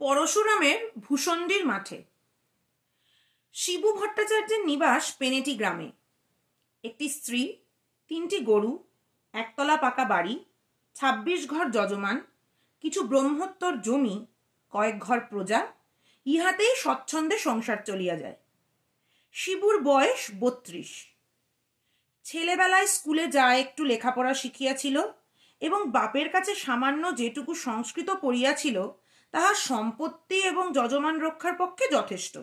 পরশুরামের ভূষণ্ডির মাঠে। শিবু ভট্টাচার্যের নিবাস পেনেটি গ্রামে। একটি স্ত্রী, তিনটি গরু, একতলা পাকা বাড়ি, ছাব্বিশ ঘর যজমান, কিছু ব্রহ্মোত্তর জমি, কয়েক ঘর প্রজা, ইহাতেই স্বচ্ছন্দে সংসার চলিয়া যায়। শিবুর বয়স বত্রিশ। ছেলেবেলায় স্কুলে যা একটু লেখাপড়া শিখিয়াছিল এবং বাপের কাছে সামান্য যেটুকু সংস্কৃত পড়িয়াছিল তাহা সম্পত্তি এবং যজমান রক্ষার পক্ষে যথেষ্ট।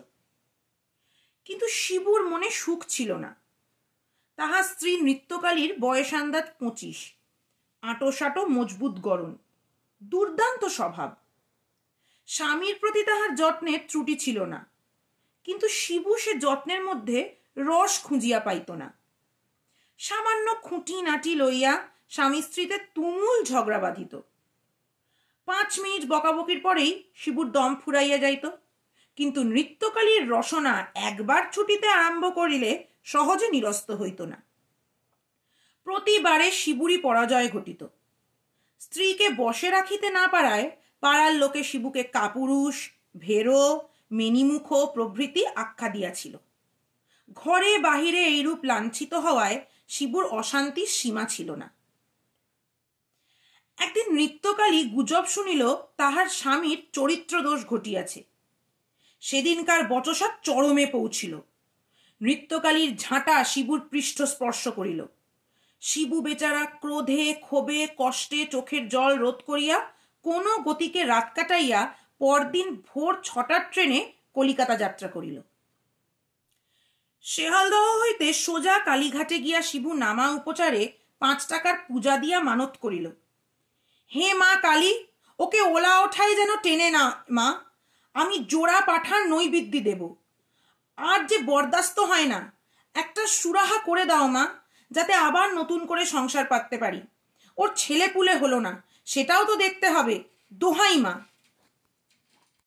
কিন্তু শিবুর মনে সুখ ছিল না। তাহার স্ত্রী নৃত্যকালীর বয়স আন্দাজ পঁচিশ। আঁটো মজবুত গরম দুর্দান্ত স্বভাব। স্বামীর প্রতি তাহার যত্নের ত্রুটি ছিল না। কিন্তু শিবু সে যত্নের মধ্যে রস খুঁজিয়া পাইত না। সামান্য খুঁটি নাটি লইয়া স্বামী স্ত্রীতে তুমুল ঝগড়া বাঁধিত। পাঁচ মিনিট বকাবকির পরেই শিবুর দম ফুরাইয়া যাইত। কিন্তু নৃত্যকালীর রসনা একবার ছুটিতে আরম্ভ করিলে সহজে নিরস্ত হইত না। প্রতিবারে শিবুরই পরাজয় ঘটিত। স্ত্রীকে বসে রাখিতে না পারায় পাড়ার লোকে শিবুকে কাপুরুষ, ভেরো, মেনিমুখ প্রভৃতি আখ্যা দিয়াছিল। ঘরে বাহিরে এইরূপ লাঞ্ছিত হওয়ায় শিবুর অশান্তির সীমা ছিল না। একদিন নৃত্যকালী গুজব শুনিল তাহার স্বামীর চরিত্র দোষ ঘটিয়াছে। সেদিনকার বচসা চরমে পৌঁছিল। নৃত্যকালীর ঝাঁটা শিবুর পৃষ্ঠ স্পর্শ করিল। শিবু বেচারা ক্রোধে, ক্ষোভে, কষ্টে চোখের জল রোধ করিয়া কোনো গতিকে রাত কাটাইয়া পরদিন ভোর ছটার ট্রেনে কলিকাতা যাত্রা করিল। শেহালদহ হইতে সোজা কালীঘাটে গিয়া শিবু নামা উপচারে পাঁচ টাকার পূজা দিয়া মানত করিল। হে মা কালী, ওকে ওলা ওঠাই যেন টেনে না, মা। আমি জোড়া পাঠার নৈবিদ্যি দেব। আর যে বরদাস্ত হয় না, একটা সুরাহা করে দাও মা, যাতে আবার নতুন করে সংসার পাততে পারি। ওর ছেলে পুলে হলো না, সেটাও তো দেখতে হবে। দোহাই মা।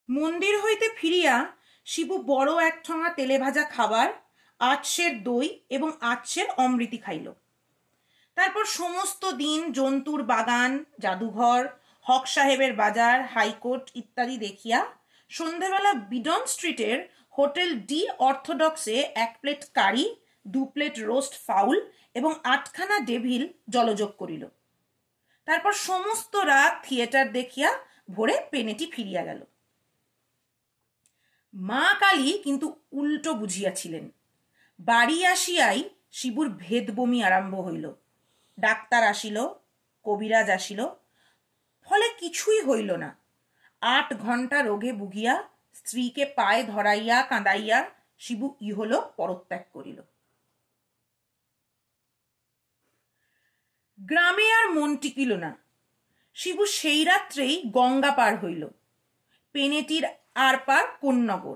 মন্দির হইতে ফিরিয়া শিবু বড় এক ঠোঙা তেলে ভাজা খাবার আটশের দই এবং আটশের অমৃতি খাইল। তারপর সমস্ত দিন জন্তুর বাগান, জাদুঘর, হক সাহেবের বাজার, হাইকোর্ট ইত্যাদি দেখিয়া সন্ধেবেলা বিডন স্ট্রিটের হোটেল ডি অর্থোডক্সে এক প্লেট কারি, দু প্লেট রোস্ট ফাউল এবং আটখানা ডেভিল জলযোগ করিল। তারপর সমস্ত রাত থিয়েটার দেখিয়া ভোরে পেনেটি ফিরিয়া গেল। মা কালী কিন্তু উল্টো বুঝিয়াছিলেন। বাড়ি আসিয়াই শিবুর ভেদ বমি আরম্ভ হইল। ডাক্তার আসিল, কবিরাজ আসিল। ফলে কিছুই হইল না। আট ঘণ্টা রোগে ভুগিয়া স্ত্রীকে পায়ে ধরাইয়া কাঁদাইয়া শিবু ইহলোক পরত্যাগ করিল। গ্রামে আর মন টিকিল না। শিবু সেই রাত্রেই গঙ্গা পার হইল। পেনেটির আর পার কোন্নগর।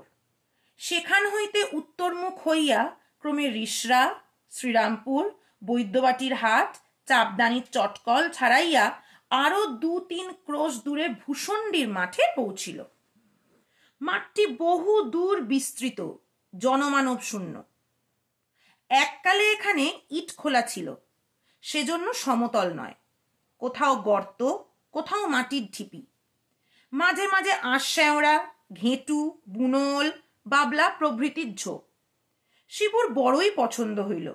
সেখান হইতে উত্তরমুখ হইয়া ক্রমে রিসরা, শ্রীরামপুর, বৈদ্যবাটির হাট চাপদানির চটকল ছাড়াইয়া আরও দু তিন ক্রোশ দূরে ভূষণ্ডির মাঠে পৌঁছিল। মাঠটি বহু দূর বিস্তৃত, জনমানব শূন্য। এককালে এখানে ইট খোলা ছিল, সেজন্য সমতল নয়। কোথাও গর্ত, কোথাও মাটির ঢিপি। মাঝে মাঝে আঁশশ্যাওড়া ঘেঁটু, বুনল, বাবলা প্রভৃতির ঝোপ। শিবুর বড়ই পছন্দ হইল।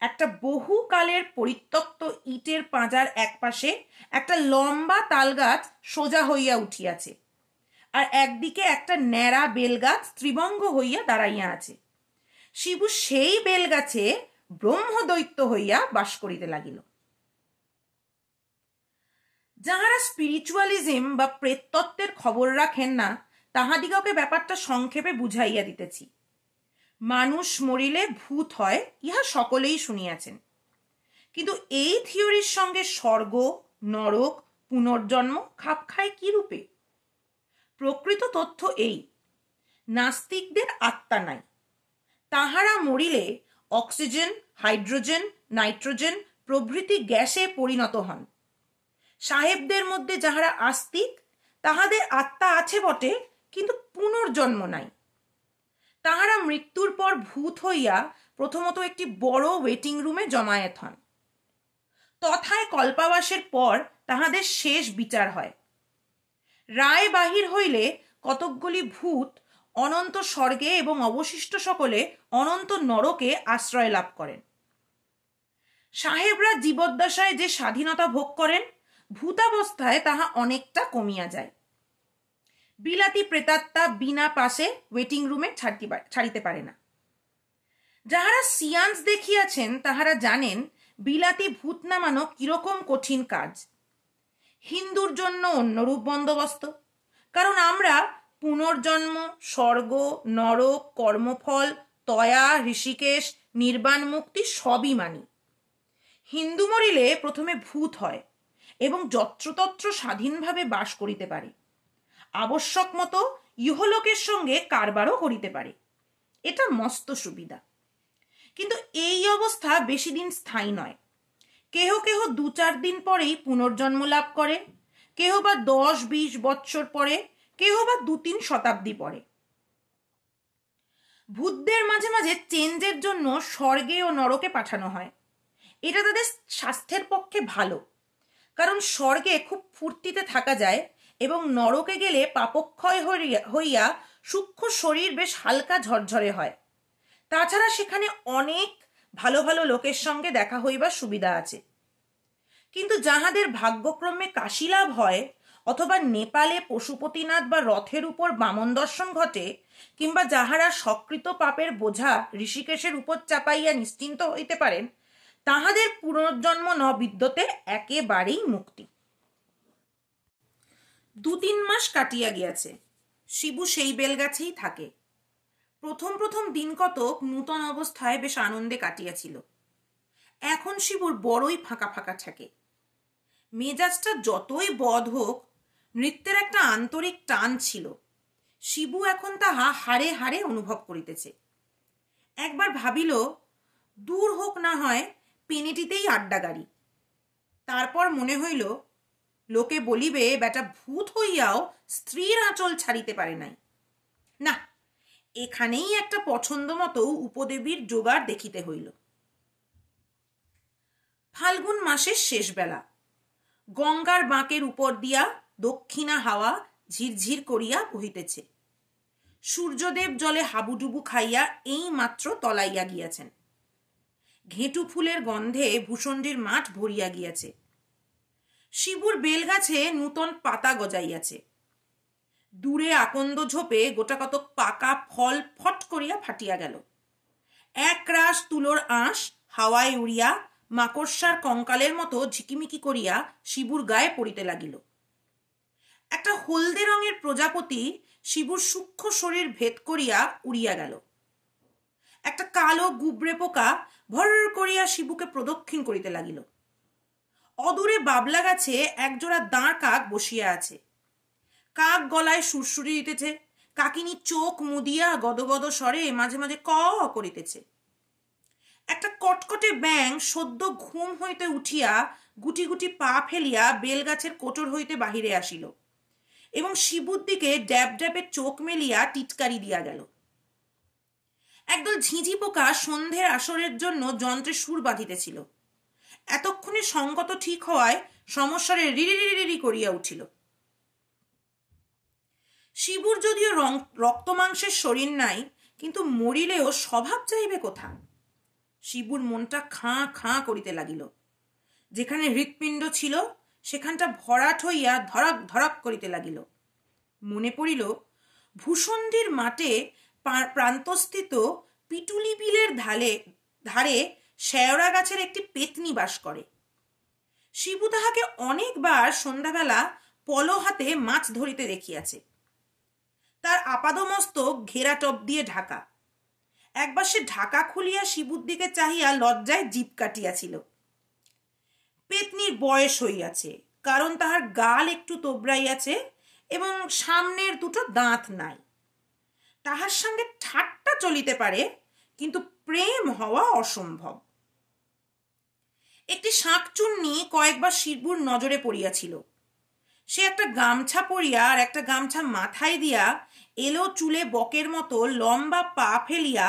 একটা বহুকালের পরিত্যক্ত ইটের পাঁজার একপাশে একটা লম্বা তালগাছ সোজা হইয়া উঠিয়াছে আর একদিকে একটা ন্যাড়া বেলগাছ ত্রিভঙ্গ হইয়া দাঁড়াইয়া আছে। শিবু সেই বেলগাছে ব্রহ্মদৈত্য হইয়া বাস করিতে লাগিল। যাহারা স্পিরিচুয়ালিজম বা প্রেতত্ত্বের খবর রাখেন না, তাহাদিগকে ব্যাপারটা সংক্ষেপে বুঝাইয়া দিতেছি। মানুষ মরিলে ভূত হয়, ইহা সকলেই শুনিয়াছেন। কিন্তু এই থিওরির সঙ্গে স্বর্গ, নরক, পুনর্জন্ম, খাপ খায় কি রূপে? প্রকৃত তথ্য এই, নাস্তিকদের আত্মা নাই। তাহারা মরিলে অক্সিজেন, হাইড্রোজেন, নাইট্রোজেন প্রভৃতি গ্যাসে পরিণত হন। সাহেবদের মধ্যে যাহারা আস্তিক, তাহাদের আত্মা আছে বটে, কিন্তু পুনর্জন্ম নাই। তাহারা মৃত্যুর পর ভূত হইয়া প্রথমত একটি বড় ওয়েটিং রুমে জমায়েত হন। তথায় কল্পাবাসের পর তাহাদের শেষ বিচার হয়। রায় বাহির হইলে কতকগুলি ভূত অনন্ত স্বর্গে এবং অবশিষ্ট সকলে অনন্ত নরকে আশ্রয় লাভ করেন। সাহেবরা জীবদ্দশায় যে স্বাধীনতা ভোগ করেন, ভূতাবস্থায় তাহা অনেকটা কমিয়া যায়। বিলাতি প্রেতাত্মা বিনা পাশে ওয়েটিং রুমে ছাড়িতে পারে না। যাহারা সিয়ান্স দেখিয়াছেন, তাহারা জানেন বিলাতি ভূত নামানো কীরকম কঠিন কাজ। হিন্দুর জন্য অন্যরূপ বন্দোবস্ত। কারণ আমরা পুনর্জন্ম, স্বর্গ, নরক, কর্মফল, তয়া, ঋষিকেশ, নির্বাণ, মুক্তি সবই মানি। হিন্দু মরিলে প্রথমে ভূত হয় এবং যত্রতত্র স্বাধীনভাবে বাস করিতে পারে। আবশ্যক মতো ইহলোকের সঙ্গে কারবারও করিতে পারে। এটা মস্ত সুবিধা। কিন্তু এই অবস্থা বেশি দিন স্থায়ী নয়। কেহ কেহ দু চার দিন পরেই পুনর্জন্ম লাভ করে, কেহ বা দশ বিশ বৎসর পরে, কেহ বা দু তিন শতাব্দী পরে। ভূতদের মাঝে মাঝে চেঞ্জের জন্য স্বর্গে ও নরকে পাঠানো হয়। এটা তাদের স্বাস্থ্যের পক্ষে ভালো। কারণ স্বর্গে খুব ফুর্তিতে থাকা যায় এবং নরকে গেলে পাপক্ষয় হইয়া সূক্ষ্ম শরীর বেশ হালকা ঝরঝরে হয়। তাছাড়া সেখানে অনেক ভালো ভালো লোকের সঙ্গে দেখা হইবার সুবিধা আছে। কিন্তু যাহাদের ভাগ্যক্রমে কাশি লাভ হয়, অথবা নেপালে পশুপতিনাথ বা রথের উপর বামন দর্শন ঘটে, কিংবা যাহারা সকৃত পাপের বোঝা ঋষিকেশের উপর চাপাইয়া নিশ্চিন্ত হইতে পারেন, তাহাদের পুনর্জন্ম ন বিদ্যতে একেবারেই মুক্তি। দু তিন মাস কাটিয়া গিয়াছে। শিবু সেই বেলগাছেই থাকে। প্রথম প্রথম দিন কতক নূতন অবস্থায় বেশ আনন্দে কাটিয়াছিল। এখন শিবুর বড়ই ফাঁকা ফাঁকা থাকে। মেজাজটা যতই বধ হোক, নৃত্যের একটা আন্তরিক টান ছিল। শিবু এখন তাহা হারে হারে অনুভব করিতেছে। একবার ভাবিল, দূর হোক না হয়, পেনেটিতেই আড্ডা গাড়ি। তারপর মনে হইল লোকে বলিবে, বেটা, ভূত হইয়াও স্ত্রীর আঁচল ছাড়িতে পারে নাই। না, এখানেই একটা পছন্দ মতো উপদেবীর জোগাড় দেখিতে হইল। ফাল্গুন মাসের শেষ বেলা। গঙ্গার বাঁকের উপর দিয়া দক্ষিণা হাওয়া ঝিরঝির করিয়া বহিতেছে। সূর্যদেব জলে হাবুডুবু খাইয়া এই মাত্র তলাইয়া গিয়াছেন। ঘেঁটু ফুলের গন্ধে ভূষণ্ডির মাঠ ভরিয়া গিয়াছে। শিবুর বেলগাছে নূতন পাতা গজাইয়াছে। দূরে আকন্দ ঝোপে গোটা কতক পাকা ফল ফট করিয়া ফাটিয়া গেল। এক রাস তুলোর আঁশ হাওয়ায় উড়িয়া মাকড়সার কঙ্কালের মতো ঝিকিমিকি করিয়া শিবুর গায়ে পড়িতে লাগিল। একটা হলদে রঙের প্রজাপতি শিবুর সূক্ষ্ম শরীর ভেদ করিয়া উড়িয়া গেল। একটা কালো গুবরে পোকা ভর করিয়া শিবুকে প্রদক্ষিণ করিতে লাগিল। অদূরে বাবলা গাছে একজোড়া দাঁড় কাক বসিয়া আছে। কাক গলায় সুরসুরি দিতেছে, কাকিনী চোখ মুদিয়া গদগদ স্বরে মাঝে মাঝে ক করিতেছে। একটা কটকটে ব্যাং সদ্য ঘুম হইতে উঠিয়া গুটি গুটি পা ফেলিয়া বেলগাছের কোটর হইতে বাহিরে আসিল এবং শিবুর দিকে ড্যাব ড্যাবের চোখ মেলিয়া টিটকারি দিয়া গেল। একদল ঝিঁঝি পোকা সন্ধ্যের আসরের জন্য যন্ত্রে সুর বাঁধিতেছিল। এতক্ষণে সঙ্গত ঠিক হওয়ায় সমস্যারে রিরি করিয়া উঠিল। শিবুর যদিও রক্ত মাংসের শরীর নাই, কিন্তু মরিলেও স্বভাব চাইবে কোথা? শিবুর মনটা খাঁ খাঁ করিতে লাগিল। যেখানে হৃৎপিণ্ড ছিল, সেখানটা ভরাট হইয়া ধরক ধরক করিতে লাগিল। মনে পড়িল ভূষণ্ডির মাঠে প্রান্তস্থিত পিটুলি বিলের ধালে ধারে শেওড়া গাছের একটি পেতনি বাস করে। শিবু তাহাকে অনেকবার সন্ধ্যাবেলা পল হাতে মাছ ধরিতে দেখিয়াছে। তার আপাদমস্তক ঘেরা টপ দিয়ে ঢাকা। একবার সে ঢাকা খুলিয়া শিবুর দিকে চাহিয়া লজ্জায় জিপ কাটিয়াছিল। পেতনির বয়স হইয়াছে, কারণ তাহার গাল একটু তোবড়াইয়াছে এবং সামনের দুটো দাঁত নাই। তাহার সঙ্গে ঠাট্টা চলিতে পারে, কিন্তু প্রেম হওয়া অসম্ভব। একটি শাঁকচুন্নি কয়েকবার শিবুর নজরে পড়িয়াছিল। সে একটা গামছা পরিয়া আর একটা গামছা মাথায় দিয়া এলো চুলে বকের মতো লম্বা পা ফেলিয়া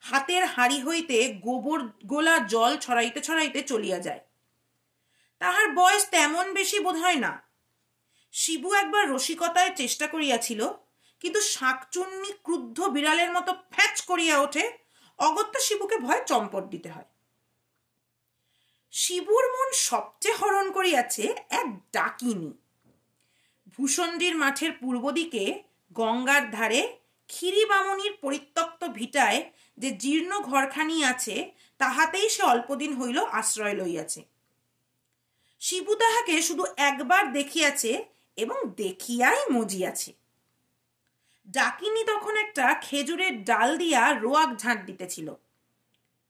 হাতের হাড়ি হইতে গোবর গোলা জল ছড়াইতে ছড়াইতে চলিয়া যায়। তাহার বয়স তেমন বেশি বোধ হয় না। শিবু একবার রসিকতায় চেষ্টা করিয়াছিল, কিন্তু শাকচুন্নি ক্রুদ্ধ বিড়ালের মতো ফ্যাচ করিয়া ওঠে, অগত্যা শিবুকে ভয় চম্পট দিতে হয়। শিবুর মন সবচেয়ে হরণ করিয়াছে এক ডাকিনী। ভূষণ্ডির মাঠের পূর্ব দিকে গঙ্গার ধারে ক্ষিরি বামনির পরিত্যক্ত ভিটায় যে জীর্ণ ঘরখানি আছে, তাহাতেই সে অল্পদিন হইল আশ্রয় লইয়াছে। শিবু তাহাকে শুধু একবার দেখিয়াছে এবং দেখিয়াই মজিয়াছে। ডাকিনি তখন একটা খেজুরের ডাল দিয়া রোয়াক ঝাঁট দিতেছিল।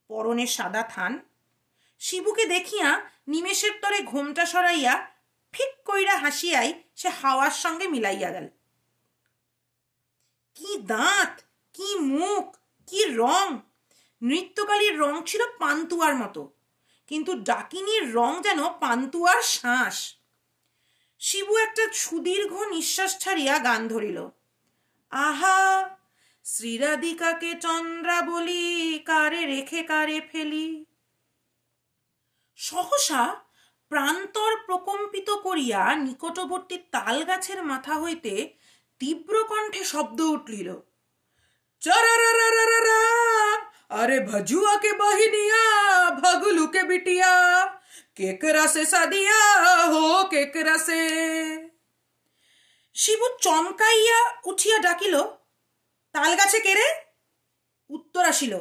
পরনে সাদা থান শিবুকে দেখিয়া নিমেষের তরে ঘোমটা সরাইয়া ফিক কইরা হাসিয়াই সে হাওয়ার সঙ্গে মিলাইয়া গেল। কি দাঁত, কি মুখ, কি রং! নৃত্যকালীর রং ছিল পান্তুয়ার মতো, কিন্তু ডাকিনীর রং যেন পান্তুয়ার শ্বাস শিবু একটা সুদীর্ঘ নিঃশ্বাস ছাড়িয়া গান ধরিল। আহা, শ্রীরাধিকাকে চন্দ্রা বলি, কারে রেখে কারে ফেলি? সহসা প্রান্তর প্রকম্পিত করিয়া নিকটবর্তী তাল গাছের মাথা হইতে তীব্র কণ্ঠে শব্দ উঠলিল আরে ভজুয়াকে বাহিনিয়া ভগলুকে বিটিয়া কেকরা সে সাদিয়া হো কেকরা সে শিবু চমকাইয়া উঠিয়া ডাকিল তাল গাছে কেড়ে উত্তর আসিল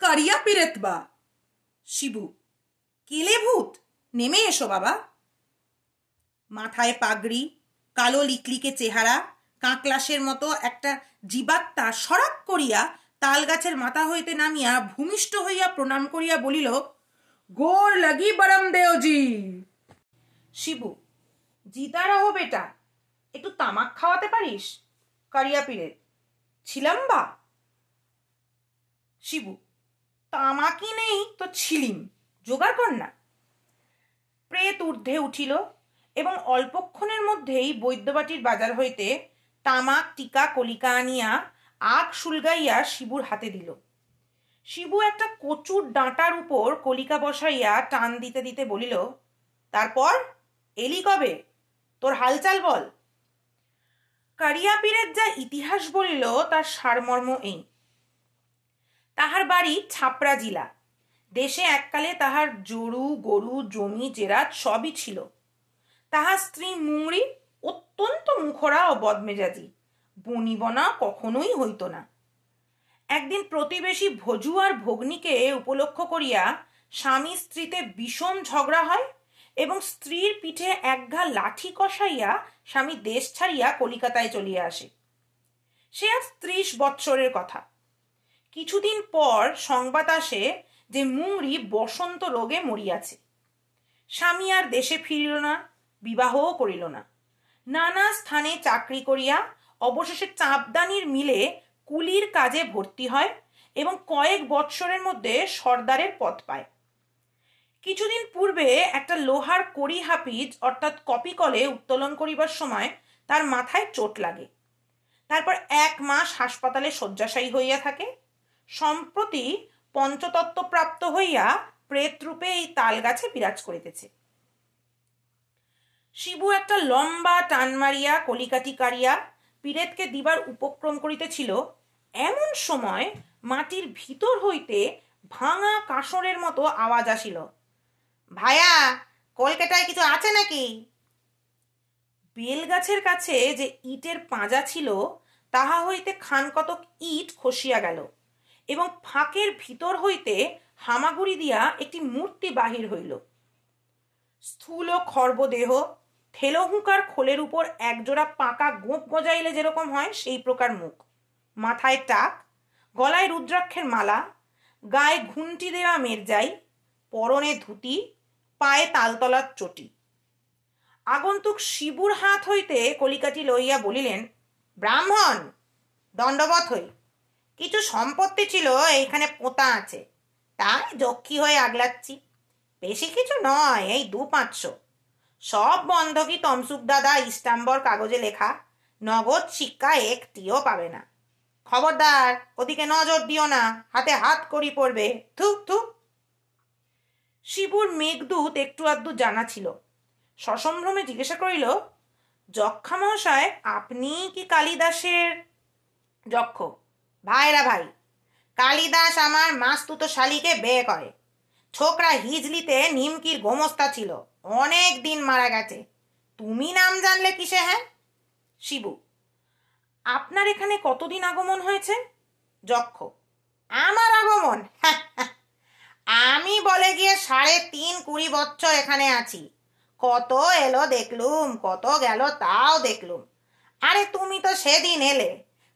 কারিয়া পিরেত বা শিবু কেলে ভূত? নেমে এসো বাবা। মাথায় পাগড়ি, কালো লিকলিকে চেহারা, কাঁকলাসের মতো একটা জীবাত্মা সরাক করিয়া তাল গাছের মাথা হইতে নামিয়া ভূমিষ্ঠ হইয়া প্রণাম করিয়া বলিল, গোর লাগি বরম দেওজি। শিবু জিতা রহো বেটা, একটু তামাক খাওয়াতে পারিস? কারিয়া পীরের। ছিলাম বা? শিবু, তামাকই নেই তো ছিলিম। জোগাড় কর না। প্রেত ঊর্ধ্বে উঠিল এবং অল্পক্ষণের মধ্যেই বৈদ্যবাটির বাজার হইতে তামাক, টিকা, কলিকা আনিয়া আখ সুলগাইয়া শিবুর হাতে দিল। শিবু একটা কচুর ডাঁটার উপর কলিকা বসাইয়া টান দিতে দিতে বলিল, তারপর? এলি কবে? তোর হালচাল বল। কারিয়া পীরের যা ইতিহাস বলিল, তার সারমর্ম এই। তাহার বাড়ি ছাপড়া জিলা। দেশে এককালে তাহার জরু, গরু, জমি, জেরাত সবই ছিল। তাহার স্ত্রী মুংড়ি অত্যন্ত মুখরা ও বদমেজাজি, বনিবনা কখনোই হইত না। একদিন প্রতিবেশী ভজু আর ভগ্নিকে উপলক্ষ করিয়া স্বামী স্ত্রীতে বিষম ঝগড়া হয় এবং স্ত্রীর পিঠে একঘা লাঠি কষাইয়া স্বামী দেশ ছাড়িয়া কলিকাতায় চলিয়া আসে। সে আজ ত্রিশ বৎসরের কথা। কিছুদিন পর সংবাদ আসে যে মুংরি বসন্ত রোগে মরিয়াছে। স্বামী আর দেশে ফিরিল না, বিবাহও করিল না। নানা স্থানে চাকরি করিয়া অবশেষে চাপদানির মিলে কুলির কাজে ভর্তি হয় এবং কয়েক বৎসরের মধ্যে সর্দারের পথ পায়। কিছুদিন পূর্বে একটা লোহার কড়ি হাফিজ অর্থাৎ কপি কলে উত্তোলন করিবার সময় তার মাথায় চোট লাগে। তারপর এক মাস হাসপাতালে শয্যাশায়ী হইয়া থাকে। সম্প্রতি পঞ্চতত্ত্ব প্রাপ্ত হইয়া প্রেতরূপে এই তাল গাছে বিরাজ করিতেছে। শিবু একটা লম্বা টান মারিয়া কলিকাটি কারিয়া পীরেতকে দিবার উপক্রম করিতেছিল, এমন সময় মাটির ভিতর হইতে ভাঙা কাঁসরের মতো আওয়াজ আসিল, ভায়া, কলকাতায় কিছু আছে নাকি? বেল গাছের কাছে যে ইটের পাঁজা ছিল, তাহা হইতে খানকতক ইট খসিয়া গেল। এবং ফাঁকের ভিতর হইতে হামাগুড়ি দিয়া একটি মূর্তি বাহির হইল। স্থূল খর্বদেহ, থেলোহুকার খোলের উপর একজোড়া পাকা গোঁপ গজাইলে যেরকম হয়, সেই প্রকার মুখ। মাথায় টাক, গলায় রুদ্রাক্ষের মালা, গায়ে ঘুন্টি দেওয়া মেরজাই, পরনে ধুতি, পায়ে তালতলার চটি। আগন্তুক শিবুর হাত হইতে কলিকাটি লইয়া বলিলেন, ব্রাহ্মণ দণ্ডবত হই। কিছু সম্পত্তি ছিল এইখানে পোতা আছে। তাই যক্ষী হয়ে আগলাচ্ছি। বেশি কিছু নয়, এই দু পাঁচশো। সব বন্ধকি তমসুক দাদা ইস্টাম্বর কাগজে লেখা। নগদ শিক্ষা একটিও পাবে না। খবরদার, ওদিকে নজর দিও না, হাতে হাত করি পড়বে। থুক থুক শিবুর মেঘদূত একটু আধটু জানা ছিল। সসম্ভ্রমে জিজ্ঞাসা করিল, যক্ষা মহাশয়, আপনি কি কালিদাসের যক্ষ? ভাইরা ভাই, কালিদাস আমার মাস্তুতো শালিকে বিয়ে করে। ছোকরা হিজলিতে নিমকির গোমস্তা ছিল, অনেক দিন মারা গেছে। তুমি নাম জানলে কিসে হ্যাঁ? শিবু, আপনার এখানে কতদিন আগমন হয়েছে? যক্ষ, আমার আগমন? আমি বলে গিয়ে সাড়ে তিন কুড়ি বছর এখানে আছি। কত এলো দেখলুম, কত গেল তাও দেখলুম। আরে তুমি তো সেদিন এলে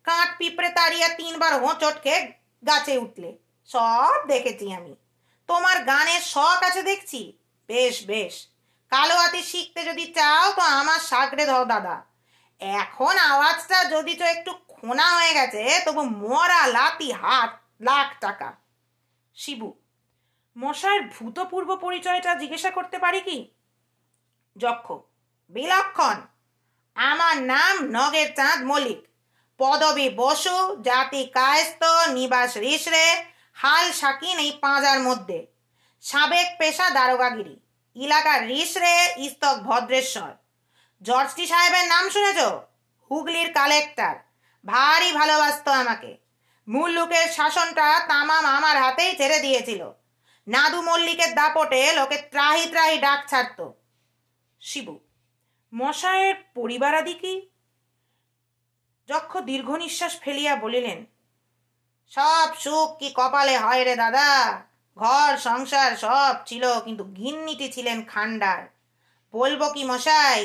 কাঠ পিঁপড়ে তাড়িয়ে তিনবার হোঁচটকে গাছে উঠলে। সব দেখেছি আমি। তোমার গানের শখ আছে দেখছি? বেশ বেশ। কালো হাতি শিখতে যদি চাও তো আমার সাগরে ধর, দাদা। এখন আওয়াজটা যদি তো একটু খোনা হয়ে গেছে, তবু মরা লাতি হাত, লাখ টাকা। শিবু মশার ভূতপূর্ব পরিচয়টা জিজ্ঞাসা করতে পারি কি? যক্ষ, বিলক্ষণ। আমার নাম নগের চাঁদ মল্লিক। পদবী বসু, জাতি কায়স্ত নিবাস রিসরে, হাল সাকিন এই পাঁজার মধ্যে। সাবেক পেশা দারোগাগিরি এলাকার রিসরে ইস্তক ভদ্রেশ্বর। জর্জটি সাহেবের নাম শুনেছ? হুগলির কালেক্টর। ভারী ভালোবাসত আমাকে। মুল্লুকের শাসনটা তামাম আমার হাতেই ছেড়ে দিয়েছিল। নাদু মল্লিকের দাপটে লোকে ত্রাহি ত্রাহি ডাক ছাড়ত। শিবু, মশায়ের পরিবারাদি কি? যক্ষ দীর্ঘ নিঃশ্বাস ফেলিয়া বলিলেন, সব সুখ কি কপালে হয় রে দাদা? ঘর, সংসার সব ছিল, কিন্তু গিন্নিটি ছিলেন খান্ডার বলব কি মশাই,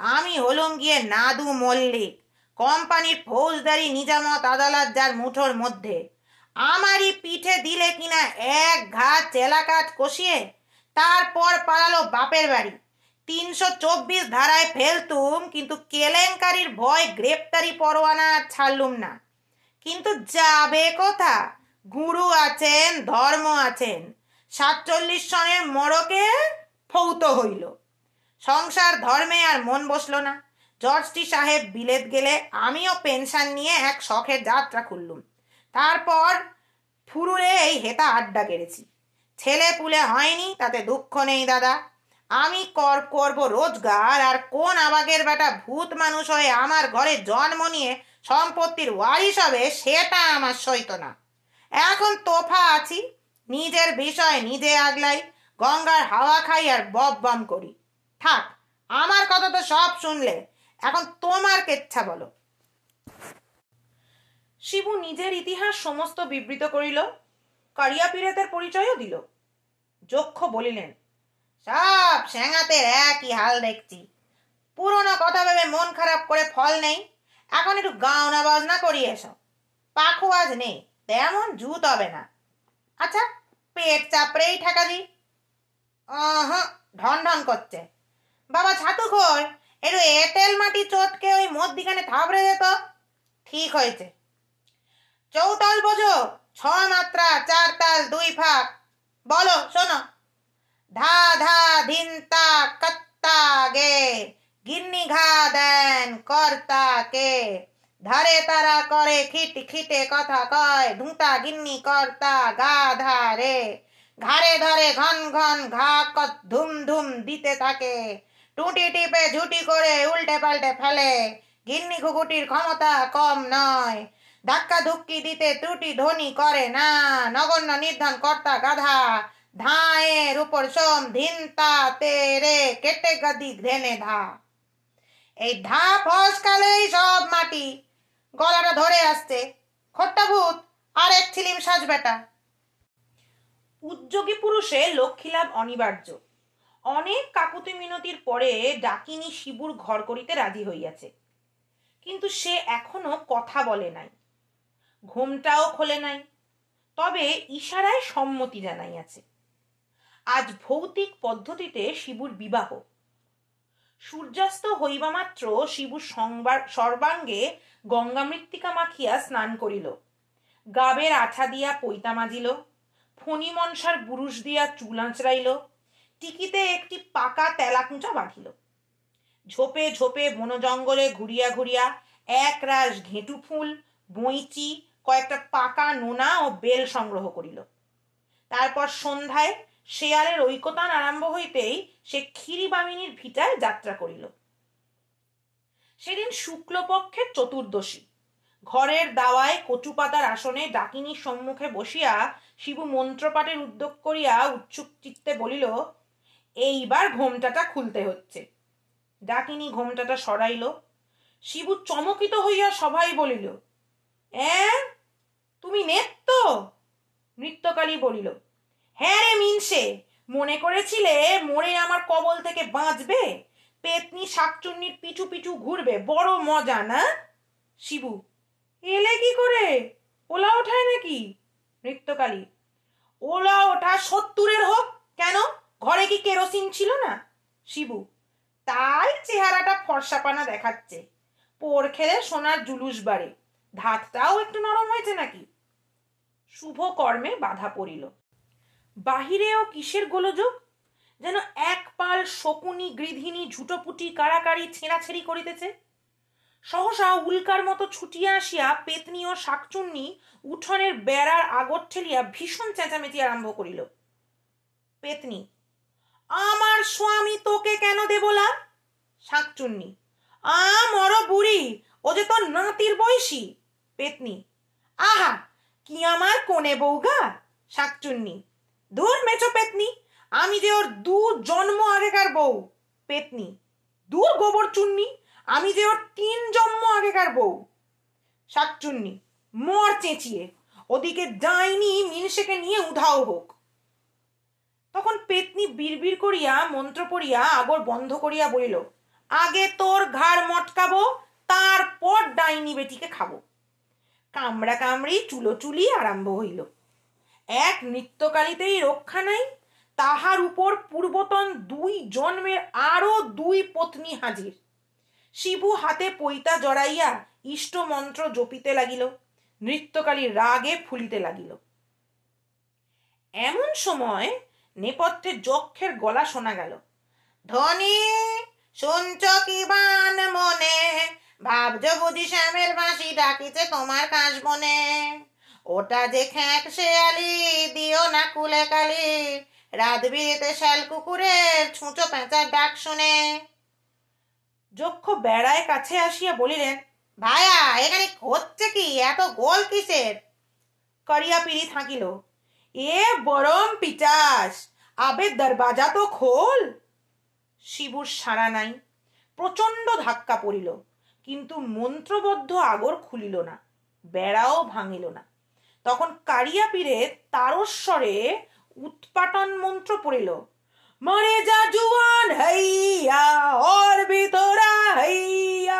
আমি হলুম গিয়ে নাদু মল্লিক, কোম্পানির ফৌজদারি নিজামত আদালত যার মুঠোর মধ্যে। আমারই পিঠে দিলে কিনা এক ঘাট চেলাকাট কষিয়ে, তারপর পালালো বাপের বাড়ি। তিনশো চব্বিশ ধারায় ফেলতুম, কিন্তু কেলেঙ্কারির ভয় গ্রেপ্তারি পরোয়ানা ছাড়লুম না। কিন্তু যাবে কোথা? গুরু আছেন, ধর্ম আছেন। সাতচল্লিশ সনের মরকে ফৌত হইল। সংসার, ধর্মে আর মন বসল না। জর্জটি সাহেব বিলেত গেলে আমিও পেনশন নিয়ে এক শখের যাত্রা খুললুম তারপর ফুরুরে এই হেতা আড্ডা গেড়েছি ছেলে পুলে হয়নি, তাতে দুঃখ নেই দাদা। আমি কর, করব রোজগার, আর কোন আবাগের বেটা ভূত মানুষ হয়ে আমার ঘরে জন্ম নিয়ে সম্পত্তির ওয়ারিশ হবে সেটা আমার সইত না। এখন তোফা আছি, নিজের বিষয় নিজে আগলাই, গঙ্গার হাওয়া খাই আর বব বম করি। থাক, আমার কথা তো সব শুনলে, এখন তোমার কেচ্ছা বলো। শিবু নিজের ইতিহাস সমস্ত বিবৃত করিল কারিয়া পীরেতের পরিচয়ও দিল। যক্ষ বলিলেন সব স্যাঙাতের একই হাল দেখছি। পুরোনো কথা ভেবে মন খারাপ করে ফল নেই। এখন একটু গাওনা বাজনা করি এসো। পাখু আজ নেই, তেমন জুত হবে না। আচ্ছা পেট চাপড়েই ঠেকা দি। ঢন ঢন করছে। বাবা, ছাতু খোর একটু এঁটেল মাটি চটকে ওই মধ্যিখানে থাবড়ে যেত ঠিক হয়েছে। চৌতাল বোঝো ছ মাত্রা চার তাল দুই ফাঁক। বলো, শোনো। ধা ধা কত্তা গে গিন্নি ঘা দেন কর্তা কে ধারে তারা করে খিট খিটে কথা কয় ধুঁতা গিন্নি কর্তা গা ধারে ঘাড়ে ধরে ঘন ঘন ঘা কত ধুম ধুম দিতে থাকে টুটি টিপে ঝুটি করে উল্টে পাল্টে ফেলে গিন্নি ঘুঘুটির ক্ষমতা কম নয় ধাক্কা ধুক্কি দিতে ত্রুটি ধ্বনি করে না নগণ্য নির্ধন কর্তা গাধা ধাঁয়ের উপর সোম ধিনতা তেরে কেটে গদি ধেনে ধা। এই ধা ফসকালেই সব মাটি গলাটা ধরে আসছে। খট্টা ভূত আর এক ছিলিম সাজ বেটা। উদ্যোগী পুরুষে লক্ষ্মীলাভ অনিবার্য। অনেক কাকুতি মিনতির পরে ডাকিনী শিবুর ঘর করিতে রাজি হইয়াছে। কিন্তু সে এখনও কথা বলে নাই। ঘুমটাও খোলে নাই। তবে ইশারায় সম্মতি জানাইয়াছে। আজ ভৌতিক পদ্ধতিতে শিবুর বিবাহ। সূর্যাস্ত হইবা মাত্র শিবু সর্বাঙ্গে গঙ্গা মৃত্তিকা মাখিয়া স্নান করিল। গাবের আঠা দিয়া পৈতা মাজিল। ফণি মনসার বুরুষ দিয়া চুল আঁচড়াইল। টিকিতে একটি পাকা তেলাকুঁচা বাঁধিল। ঝোপে ঝোপে বন জঙ্গলে ঘুরিয়া ঘুরিয়া এক রাস ঘেঁটু ফুল বইচি কয়েকটা পাকা নোনা ও বেল সংগ্রহ করিল। তারপর সন্ধ্যায় শেয়ালের ঐকতান আরম্ভ হইতেই সে ক্ষীরিবামিনীর ভিটায় যাত্রা করিল। সেদিন শুক্লপক্ষের চতুর্দশী। ঘরের দাওয়ায় কচুপাতার আসনে ডাকিনীর সম্মুখে বসিয়া শিবু মন্ত্রপাঠের উদ্যোগ করিয়া উৎসুক চিত্তে বলিল, এইবার ঘোমটাটা খুলতে হচ্ছে। ডাকিনী ঘোমটাটা সরাইল। শিবু চমকিত হইয়া সবাই বলিল এ তুমি নেত্য নৃত্যকালী বলিল হ্যাঁ রে মিনসে, মনে করেছিলে মোড়ে আমার কবল থেকে বাঁচবে? পেতনি শাকচুন্নির পিছু পিছু ঘুরবে, বড় মজা না? শিবু, এলে কি করে? ওলা ওঠায় নাকি? নৃত্যকালী, ওলা ওঠা সত্তরের হোক, কেন? ঘরে কি কেরোসিন ছিল না? শিবু, তাই চেহারাটা ফর্সাপানা দেখাচ্ছে। পোর খেলে সোনার জুলুস বাড়ে, ধাতটাও একটু নরম হয়েছে নাকি? শুভ কর্মে বাধা পড়িল। বাহিরেও কিসের গোলযোগ? যেন এক পাল শকুনি গৃধিনী ঝুটোপুটি কাড়াকাড়ি ছেঁড়াছেড়ি করিতেছে? সহসা উল্কার মতো ছুটিয়া আসিয়া পেতনি ও শাকচুন্নি উঠোনের বেড়ার আগর ঠেলিয়া ভীষণ চেঁচামেচি আরম্ভ করিল। পেতনি, আমার স্বামী তোকে কেন দেবলা শাকচুন্নি আ মর বুড়ি, ও যে তোর নাতির বয়সী? পেতনি, আহা, কি আমার কোনে বউগা শাকচুন্নি দূর মেচো পেতনি। আমি যে ওর দু জন্ম আগেকার বউ, পেতনি। দূর গোবর চুন্নি, আমি যে ওর তিন জন্ম আগেকার বউ সাত শাকচুন্নি মর চেঁচিয়ে, ওদিকে যায়নি মিনসেকে নিয়ে উধাও হোক। তখন পেতনি বিড়বিড় করিয়া, মন্ত্র পড়িয়া আগর বন্ধ করিয়া বলিল, আগে তোর ঘাড় মটকাবো, তারপর ডাইনি বেটিকে খাব। কামড়া কামড়ি চুলো চুলি আরম্ভ হইল। এক নৃত্যকালীতেই রক্ষা নাই, তাহার উপর পূর্বতন দুই জন্মের আরও দুই পত্নী হাজির। শিবু হাতে পৈতা জড়াইয়া ইষ্ট মন্ত্র জপিতে লাগিল, নৃত্যকালী রাগে ফুলিতে লাগিল। এমন সময় নেপথ্যে যক্ষের গলা শোনা গেল, ধনী, শুনছ কি বান মনে? ভাবছ বুঝি শ্যামের বাঁশি ডাকিছে তোমার কাশ বনে? ওটা যে খ্যাঁক শেয়ালি, দিও না কুলে কালি। রাত বিরেতে শাল কুকুরের, ছুঁচো পেঁচার ডাক শুনে। যক্ষ বেড়ায় কাছে আসিয়া বলিলেন, ভায়া, এখানে হচ্ছে কি? এত গোল কিসের? করিয়া পিড়ি থাকিল। এ বরম পিচাস আবে দরবাজা তো খোল। শিবুর সাড়া নাই প্রচণ্ড ধাক্কা পড়িল, কিন্তু মন্ত্রবদ্ধ আগর খুলিল না, বেড়াও ভাঙিল না। তখন কারিয়া পীরে তারস্বরে উৎপাটন মন্ত্র পড়িল, মরে যা জুয়ান হইয়া, ওর ভিতরা হইয়া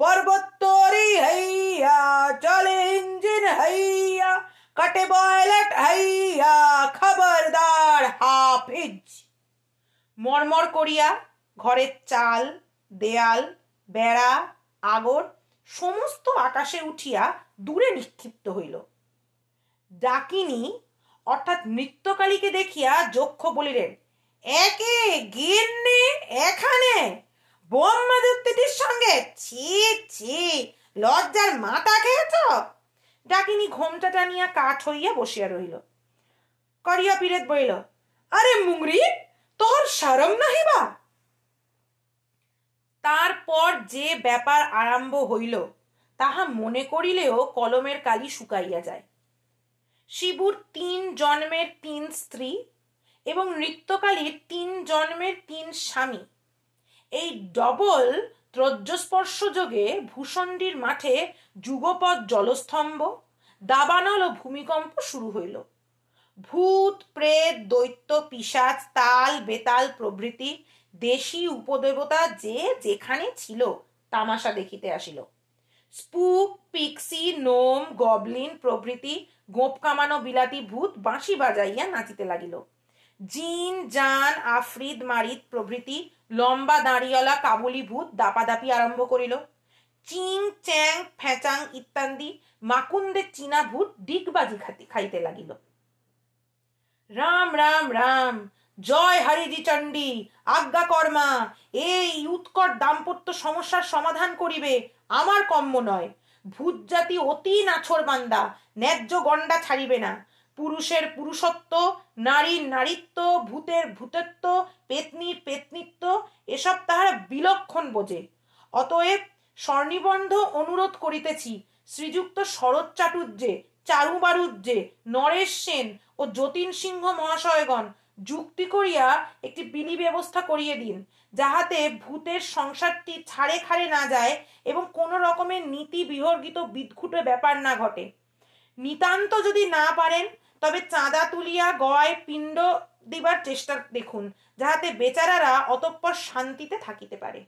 পর্বতরি হইয়া চলে ইঞ্জিন হইয়া, কাটে বয়লেট হইয়া, খবরদার হাফিজ। মরমর করিয়া ঘরের চাল, দেয়াল, বেড়া, আগর সমস্ত আকাশে উঠিয়া দূরে নিক্ষিপ্ত হইল। ডাকিনী অর্থাৎ নৃত্যকালীকে দেখিয়া যক্ষ বলিলেন, একে গিন্নি, এখানে। ব্রহ্মদত্তিটির সঙ্গে ছি ছি, লজ্জার মাথা খেয়েছ? ডাকিনী ঘোমটা টানিয়া কাঠ হইয়া বসিয়া রহিল। করিয়া পিরেত বইল আরে মুংরি, তোর সরম নাহি বা? তারপর যে ব্যাপার আরম্ভ হইল, তাহা মনে করিলেও কলমের কালি শুকাইয়া যায়। শিবুর তিন জন্মের তিন স্ত্রী এবং নৃত্যকালীর তিন জন্মের তিন স্বামী। এই ডবল ত্রজ্জস্পর্শ যোগে ভূষণ্ডির মাঠে যুগপদ জলস্তম্ভ, দাবানল ও ভূমিকম্প শুরু হইল। ভূত, প্রেত, দৈত্য পিসাচ তাল, বেতাল প্রভৃতি দেশি উপদেবতা যে যেখানে ছিল তামাশা দেখিতে আসিল। স্পুক, পিক্সি, নোম, গবলিন প্রভৃতি গোপ কামানো বিলাতি ভূত বাঁশি বাজাইয়া নাচিতে লাগিল। জিন, জান, আফরিদ, মারিদ প্রভৃতি লম্বা দাঁড়িয়ালা কাবুলি ভূত দাপাদাপি আরম্ভ করিল। চিং, চ্যাং, ফ্যাচাং ইত্যাদি মাকুন্দের চীনা ভূত ডিগবাজি খাইতে লাগিল। রাম রাম রাম, জয় হরিজি চণ্ডী, আজ্ঞা কর্মা, এই উৎকট দাম্পত্য সমস্যার সমাধান করিবে আমার কম্ম নয়। ভূত জাতি অতি নাছর বান্দা, ন্যায্য গণ্ডা ছাড়িবে না। পুরুষের পুরুষত্ব নারীর নারীত্ব, ভূতের ভূতত্ব পেতনির পেতনিত্ব, এসব তাহারা বিলক্ষণ বোঝে। অতএব স্বর্ণিবন্ধ অনুরোধ করিতেছি, শ্রীযুক্ত শরৎ চাটুর্যে, চারুবারুজ্যে, নরেশ সেন ও যতীন সিংহ মহাশয়গণ, যুক্তি করিয়া একটি বিলি ব্যবস্থা করিয়ে দিন। যাহাতে ভূতের সংসারটি ছাড়ে খাড়ে না যায় এবং কোনো রকমের নীতি বিহর্গিত বিদঘুটে ব্যাপার না ঘটে। নিতান্ত যদি না পারেন, তবে চাঁদা তুলিয়া গয় পিণ্ড দিবার চেষ্টা দেখুন, যাহাতে বেচারারা অতঃপর শান্তিতে থাকিতে পারে।